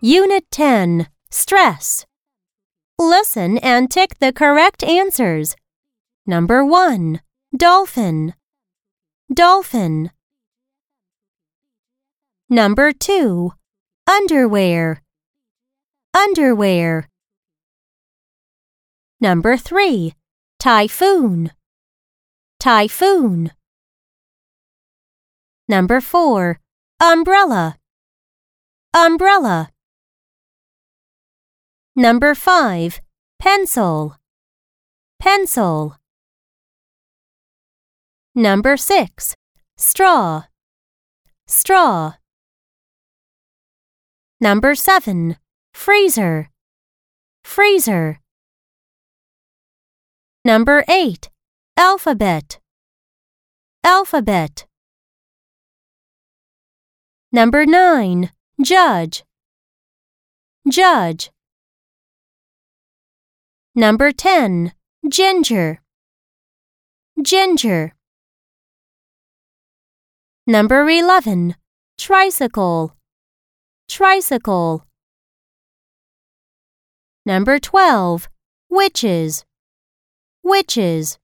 Unit 10 Stress. Listen and tick the correct answers. Number 1 Dolphin. Dolphin. Number 2 Underwear. Underwear. Number 3 Typhoon. Typhoon. Number 4 Umbrella. Umbrella. Number 5 Pencil. Pencil. Number 6 Straw. Straw. Number 7 Freezer. Freezer. Number 8 Alphabet. Alphabet. Number 9 Judge. Judge. Number 10 Ginger. Ginger. Number 11 Tricycle. Tricycle. Number 12 Witches. Witches.